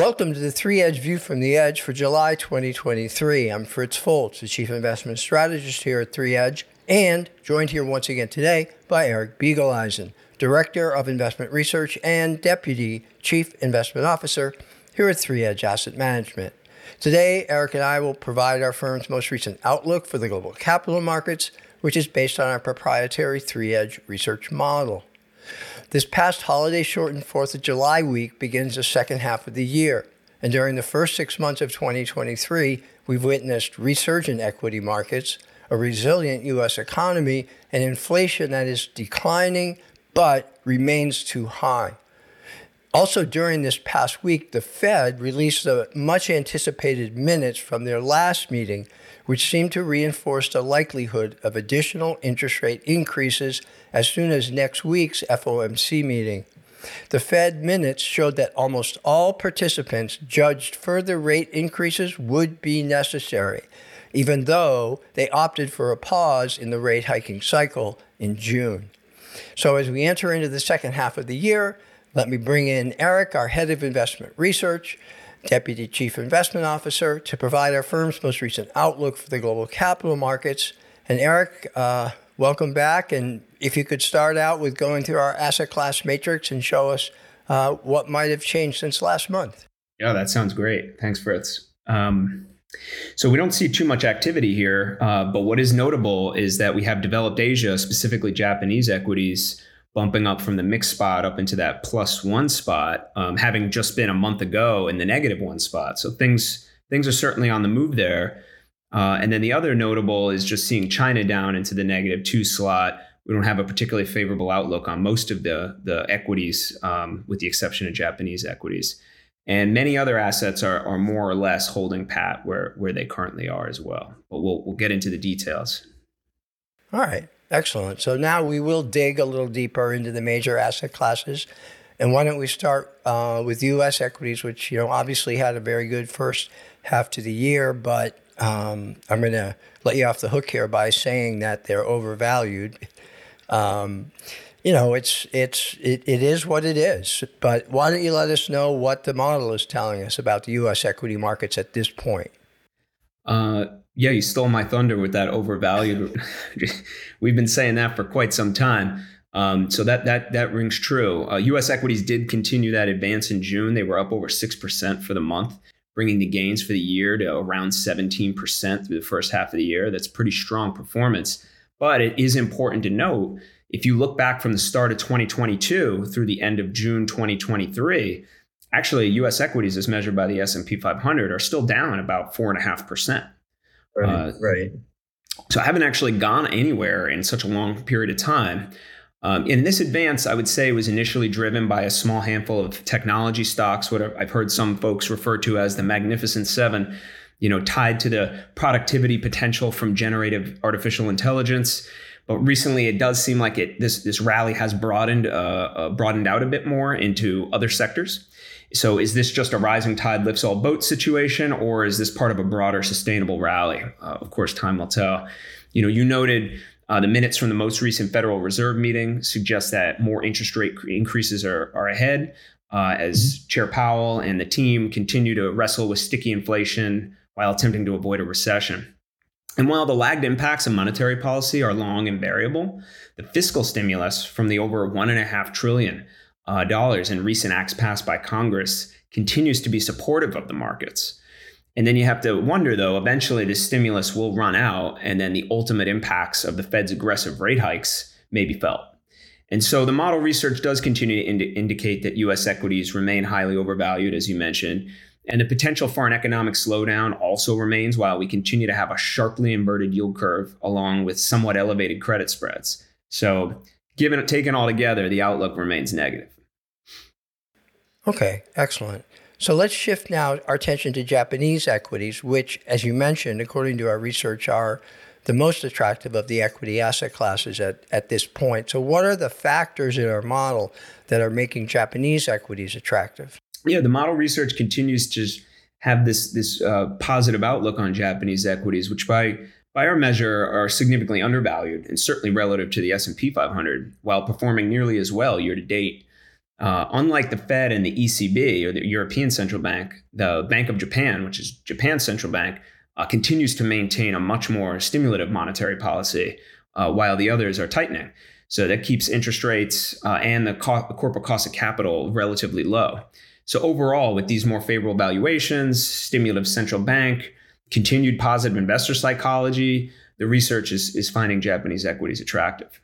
Welcome to the Three Edge View from the Edge for July 2023. I'm Fritz Folts, the Chief Investment Strategist here at Three Edge, and joined here once again today by Eric Biegeleisen, Director of Investment Research and Deputy Chief Investment Officer here at Three Edge Asset Management. Today, Eric and I will provide our firm's most recent outlook for the global capital markets, which is based on our proprietary Three Edge research model. This past holiday shortened 4th of July week begins the second half of the year. And during the first six months of 2023, we've witnessed resurgent equity markets, a resilient U.S. economy, and inflation that is declining but remains too high. Also, during this past week, the Fed released the much anticipated minutes from their last meeting, which seemed to reinforce the likelihood of additional interest rate increases as soon as next week's FOMC meeting. The Fed minutes showed that almost all participants judged further rate increases would be necessary, even though they opted for a pause in the rate hiking cycle in June. So, as we enter into the second half of the year, let me bring in Eric, our head of investment research, Deputy Chief Investment Officer, to provide our firm's most recent outlook for the global capital markets. And Eric, uh, welcome back. And if you could start out with going through our asset class matrix and show us uh, what might have changed since last month. Yeah, that sounds great. Thanks, Fritz. Um, so we don't see too much activity here, uh, but what is notable is that we have developed Asia, specifically Japanese equities, bumping up from the mixed spot up into that plus one spot, um, having just been a month ago in the negative one spot. So things things are certainly on the move there. Uh, and then the other notable is just seeing China down into the negative two slot. We don't have a particularly favorable outlook on most of the the equities, um, with the exception of Japanese equities. And many other assets are, are more or less holding pat where, where they currently are as well. But we'll, we'll get into the details. All right. Excellent. So now we will dig a little deeper into the major asset classes. And why don't we start uh, with U.S. equities, which you know obviously had a very good first half to the year, but um, I'm going to let you off the hook here by saying that they're overvalued. Um, you know, it's it's it, it is what it is. But why don't you let us know what the model is telling us about the U.S. equity markets at this point? Uh, yeah, you stole my thunder with that overvalued. We've been saying that for quite some time. Um, so that that that rings true. Uh, U.S. equities did continue that advance in June. They were up over six percent for the month, bringing the gains for the year to around seventeen percent through the first half of the year. That's pretty strong performance. But it is important to note if you look back from the start of 2022 through the end of June 2023, actually U.S. equities, as measured by the S&P 500, are still down about four and a half percent. Right. Uh, right. So I haven't actually gone anywhere in such a long period of time. Um, and this advance, I would say, was initially driven by a small handful of technology stocks, what I've heard some folks refer to as the Magnificent Seven, you know, tied to the productivity potential from generative artificial intelligence. But recently, it does seem like it this this rally has broadened uh, uh, broadened out a bit more into other sectors. So is this just a rising tide lifts all boats situation, or is this part of a broader sustainable rally? Uh, of course, time will tell. You know, you noted uh, the minutes from the most recent Federal Reserve meeting suggest that more interest rate increases are, are ahead uh, as mm-hmm. Chair Powell and the team continue to wrestle with sticky inflation while attempting to avoid a recession. And while the lagged impacts of monetary policy are long and variable, the fiscal stimulus from the over one and a half trillion uh, dollars in recent acts passed by Congress continues to be supportive of the markets. And then you have to wonder, though, eventually the stimulus will run out, and then the ultimate impacts of the Fed's aggressive rate hikes may be felt. And so the model research does continue to ind- indicate that US equities remain highly overvalued, as you mentioned. And the potential for an economic slowdown also remains while we continue to have a sharply inverted yield curve along with somewhat elevated credit spreads. So, given taken all together, the outlook remains negative. Okay, excellent. So let's shift now our attention to Japanese equities, which, as you mentioned, according to our research, are the most attractive of the equity asset classes at, at this point. So, what are the factors in our model that are making Japanese equities attractive? Yeah, the model research continues to have this this uh, positive outlook on Japanese equities, which by by our measure are significantly undervalued and certainly relative to the S&P 500 while performing nearly as well year to date Uh, unlike the Fed and the ECB or the European Central Bank, the Bank of Japan, which is Japan's central bank, uh, continues to maintain a much more stimulative monetary policy, uh, while the others are tightening. So that keeps interest rates uh, and the, co- the corporate cost of capital relatively low. So overall, with these more favorable valuations, stimulative central bank, continued positive investor psychology, the research is, is finding Japanese equities attractive.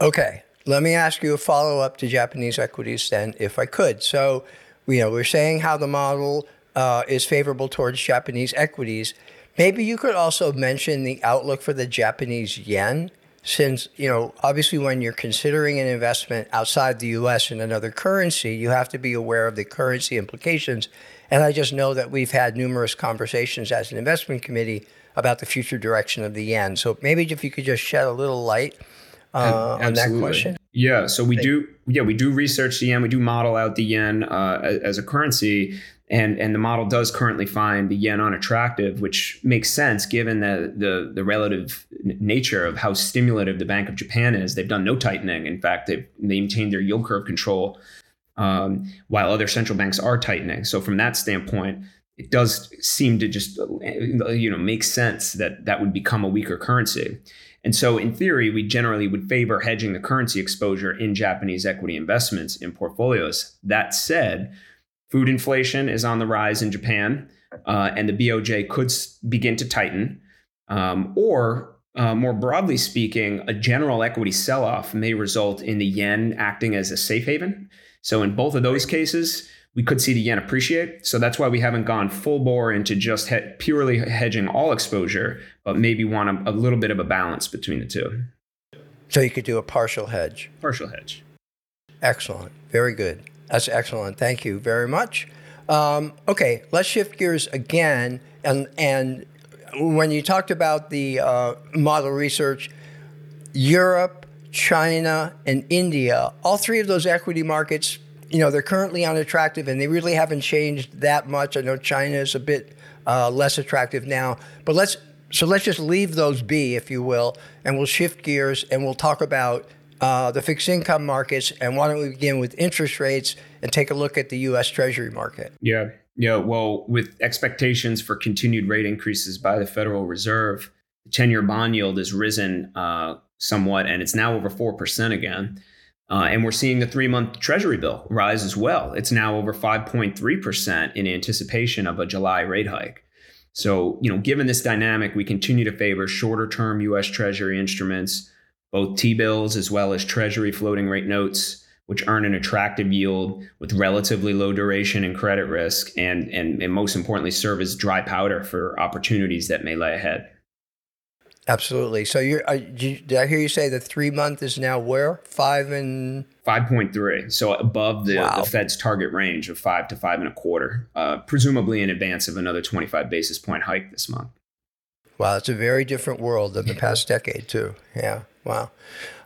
Okay, let me ask you a follow up to Japanese equities then, if I could. So, you know, we're saying how the model uh, is favorable towards Japanese equities. Maybe you could also mention the outlook for the Japanese yen, since, you know, obviously when you're considering an investment outside the US in another currency, you have to be aware of the currency implications. And I just know that we've had numerous conversations as an investment committee about the future direction of the yen. So maybe if you could just shed a little light uh, on that question. Yeah, so we do. Yeah, we do research the yen. We do model out the yen uh, as a currency, and and the model does currently find the yen unattractive, which makes sense given the the, the relative nature of how stimulative the Bank of Japan is. They've done no tightening. In fact, they've maintained their yield curve control, um, while other central banks are tightening. So from that standpoint, it does seem to just you know make sense that that would become a weaker currency. And so, in theory, we generally would favor hedging the currency exposure in Japanese equity investments in portfolios. That said, Food inflation is on the rise in Japan, uh, and the BOJ could begin to tighten. Um, or, uh, more broadly speaking, a general equity sell off may result in the yen acting as a safe haven. So, in both of those cases, we could see the yen appreciate. So that's why we haven't gone full bore into just he- purely hedging all exposure, but maybe want a, a little bit of a balance between the two. So you could do a partial hedge. Partial hedge. Excellent. Very good. That's excellent. Thank you very much. Um, okay, let's shift gears again. And, and when you talked about the uh, model research, Europe, China, and India, all three of those equity markets, you know, they're currently unattractive and they really haven't changed that much. I know China is a bit uh, less attractive now, but let's so let's just leave those be, if you will, and we'll shift gears and we'll talk about uh, the fixed income markets. And why don't we begin with interest rates and take a look at the U.S. Treasury market? Yeah. Yeah. Well, with expectations for continued rate increases by the Federal Reserve, the 10 year bond yield has risen uh, somewhat and it's now over 4% again. Uh, and we're seeing the three month Treasury bill rise as well. It's now over 5.3% in anticipation of a July rate hike. So, you know, given this dynamic, we continue to favor shorter term US Treasury instruments both T bills as well as Treasury floating rate notes, which earn an attractive yield with relatively low duration and credit risk, and, and, and most importantly, serve as dry powder for opportunities that may lay ahead. Absolutely. So you're, uh, did I hear you say the three month is now where five and five point three? So above the, wow. the, Fed's target range of five to five and a quarter, uh, presumably in advance of another twenty five basis point hike this month. Wow, it's a very different world than the past decade too. Yeah. Wow.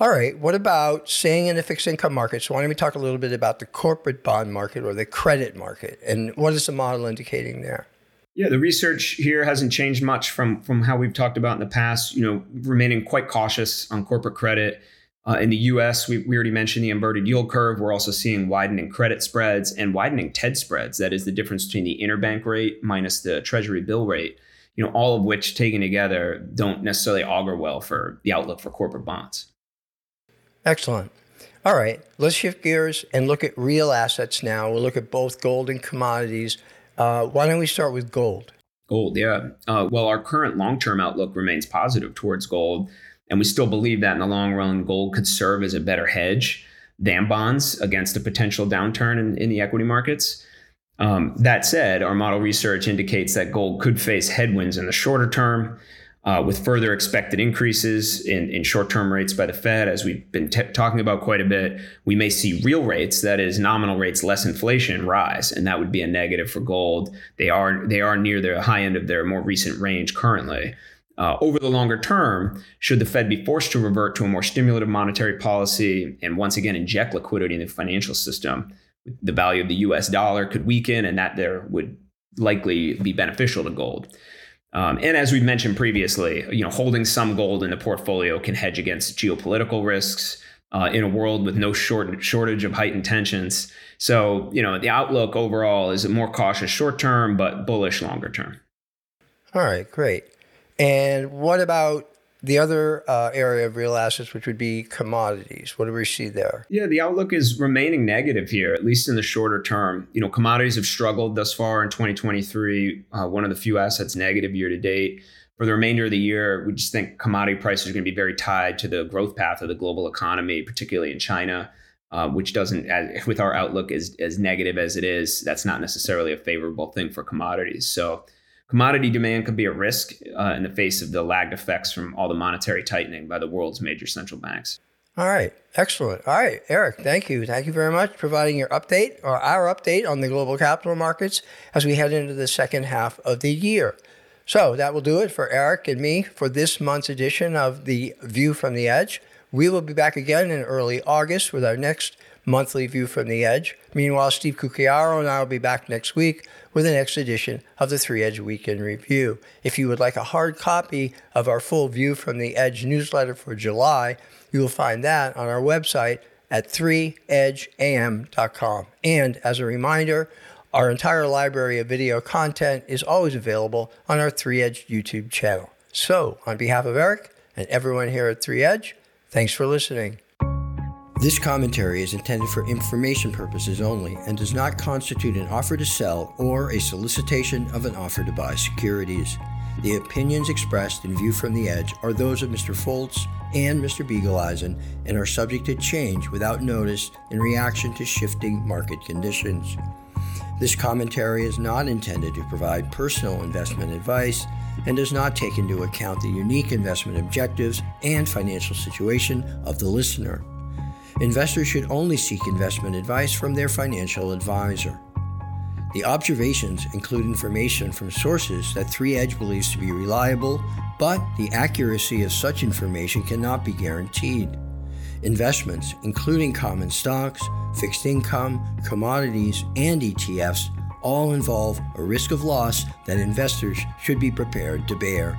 All right. What about staying in the fixed income market? So why don't we talk a little bit about the corporate bond market or the credit market, and what is the model indicating there? Yeah, the research here hasn't changed much from from how we've talked about in the past. You know, remaining quite cautious on corporate credit. Uh, in the U.S., we, we already mentioned the inverted yield curve. We're also seeing widening credit spreads and widening TED spreads. That is the difference between the interbank rate minus the Treasury bill rate you know, all of which taken together don't necessarily augur well for the outlook for corporate bonds. Excellent. All right, let's shift gears and look at real assets now. We'll look at both gold and commodities. Uh, why don't we start with gold? Gold, yeah. Uh, well, our current long term outlook remains positive towards gold, and we still believe that in the long run, gold could serve as a better hedge than bonds against a potential downturn in, in the equity markets. Um, that said, our model research indicates that gold could face headwinds in the shorter term. Uh, with further expected increases in, in short term rates by the Fed, as we've been t- talking about quite a bit, we may see real rates, that is, nominal rates less inflation, rise, and that would be a negative for gold. They are they are near the high end of their more recent range currently. Uh, over the longer term, should the Fed be forced to revert to a more stimulative monetary policy and once again inject liquidity in the financial system, the value of the US dollar could weaken, and that there would likely be beneficial to gold. Um, and as we've mentioned previously, you know, holding some gold in the portfolio can hedge against geopolitical risks. uh, in a world with no short, shortage of heightened tensions. So, you know, the outlook overall is more cautious short term, but bullish longer term. All right, great. And what about the other uh, area of real assets, which would be commodities? What do we see there? Yeah, the outlook is remaining negative here, at least in the shorter term. You know, commodities have struggled thus far in 2023. Uh, one of the few assets negative year to date for the remainder of the year, we just think commodity prices are going to be very tied to the growth path of the global economy, particularly in China, uh, which doesn't, as, with our outlook as, as negative as it is, that's not necessarily a favorable thing for commodities. So, commodity demand could be at risk uh, in the face of the lagged effects from all the monetary tightening by the world's major central banks. All right, excellent. All right, Eric, thank you. Thank you very much for providing your update or our update on the global capital markets as we head into the second half of the year. So that will do it for Eric and me for this month's edition of the View from the Edge. We will be back again in early August with our next monthly View from the Edge. Meanwhile, Steve Cucchiaro and I will be back next week with the next edition of the Three Edge Weekend Review. If you would like a hard copy of our full View from the Edge newsletter for July, you will find that on our website at 3edgeam.com. And as a reminder, our entire library of video content is always available on our 3 Edge YouTube channel. So, on behalf of Eric and everyone here at 3 Edge, thanks for listening. This commentary is intended for information purposes only and does not constitute an offer to sell or a solicitation of an offer to buy securities. The opinions expressed in View from the Edge are those of Mr. Folts and Mr. Biegeleisen and are subject to change without notice in reaction to shifting market conditions. This commentary is not intended to provide personal investment advice and does not take into account the unique investment objectives and financial situation of the listener. Investors should only seek investment advice from their financial advisor. The observations include information from sources that 3 Edge believes to be reliable, but the accuracy of such information cannot be guaranteed. Investments, including common stocks, fixed income, commodities, and ETFs, all involve a risk of loss that investors should be prepared to bear.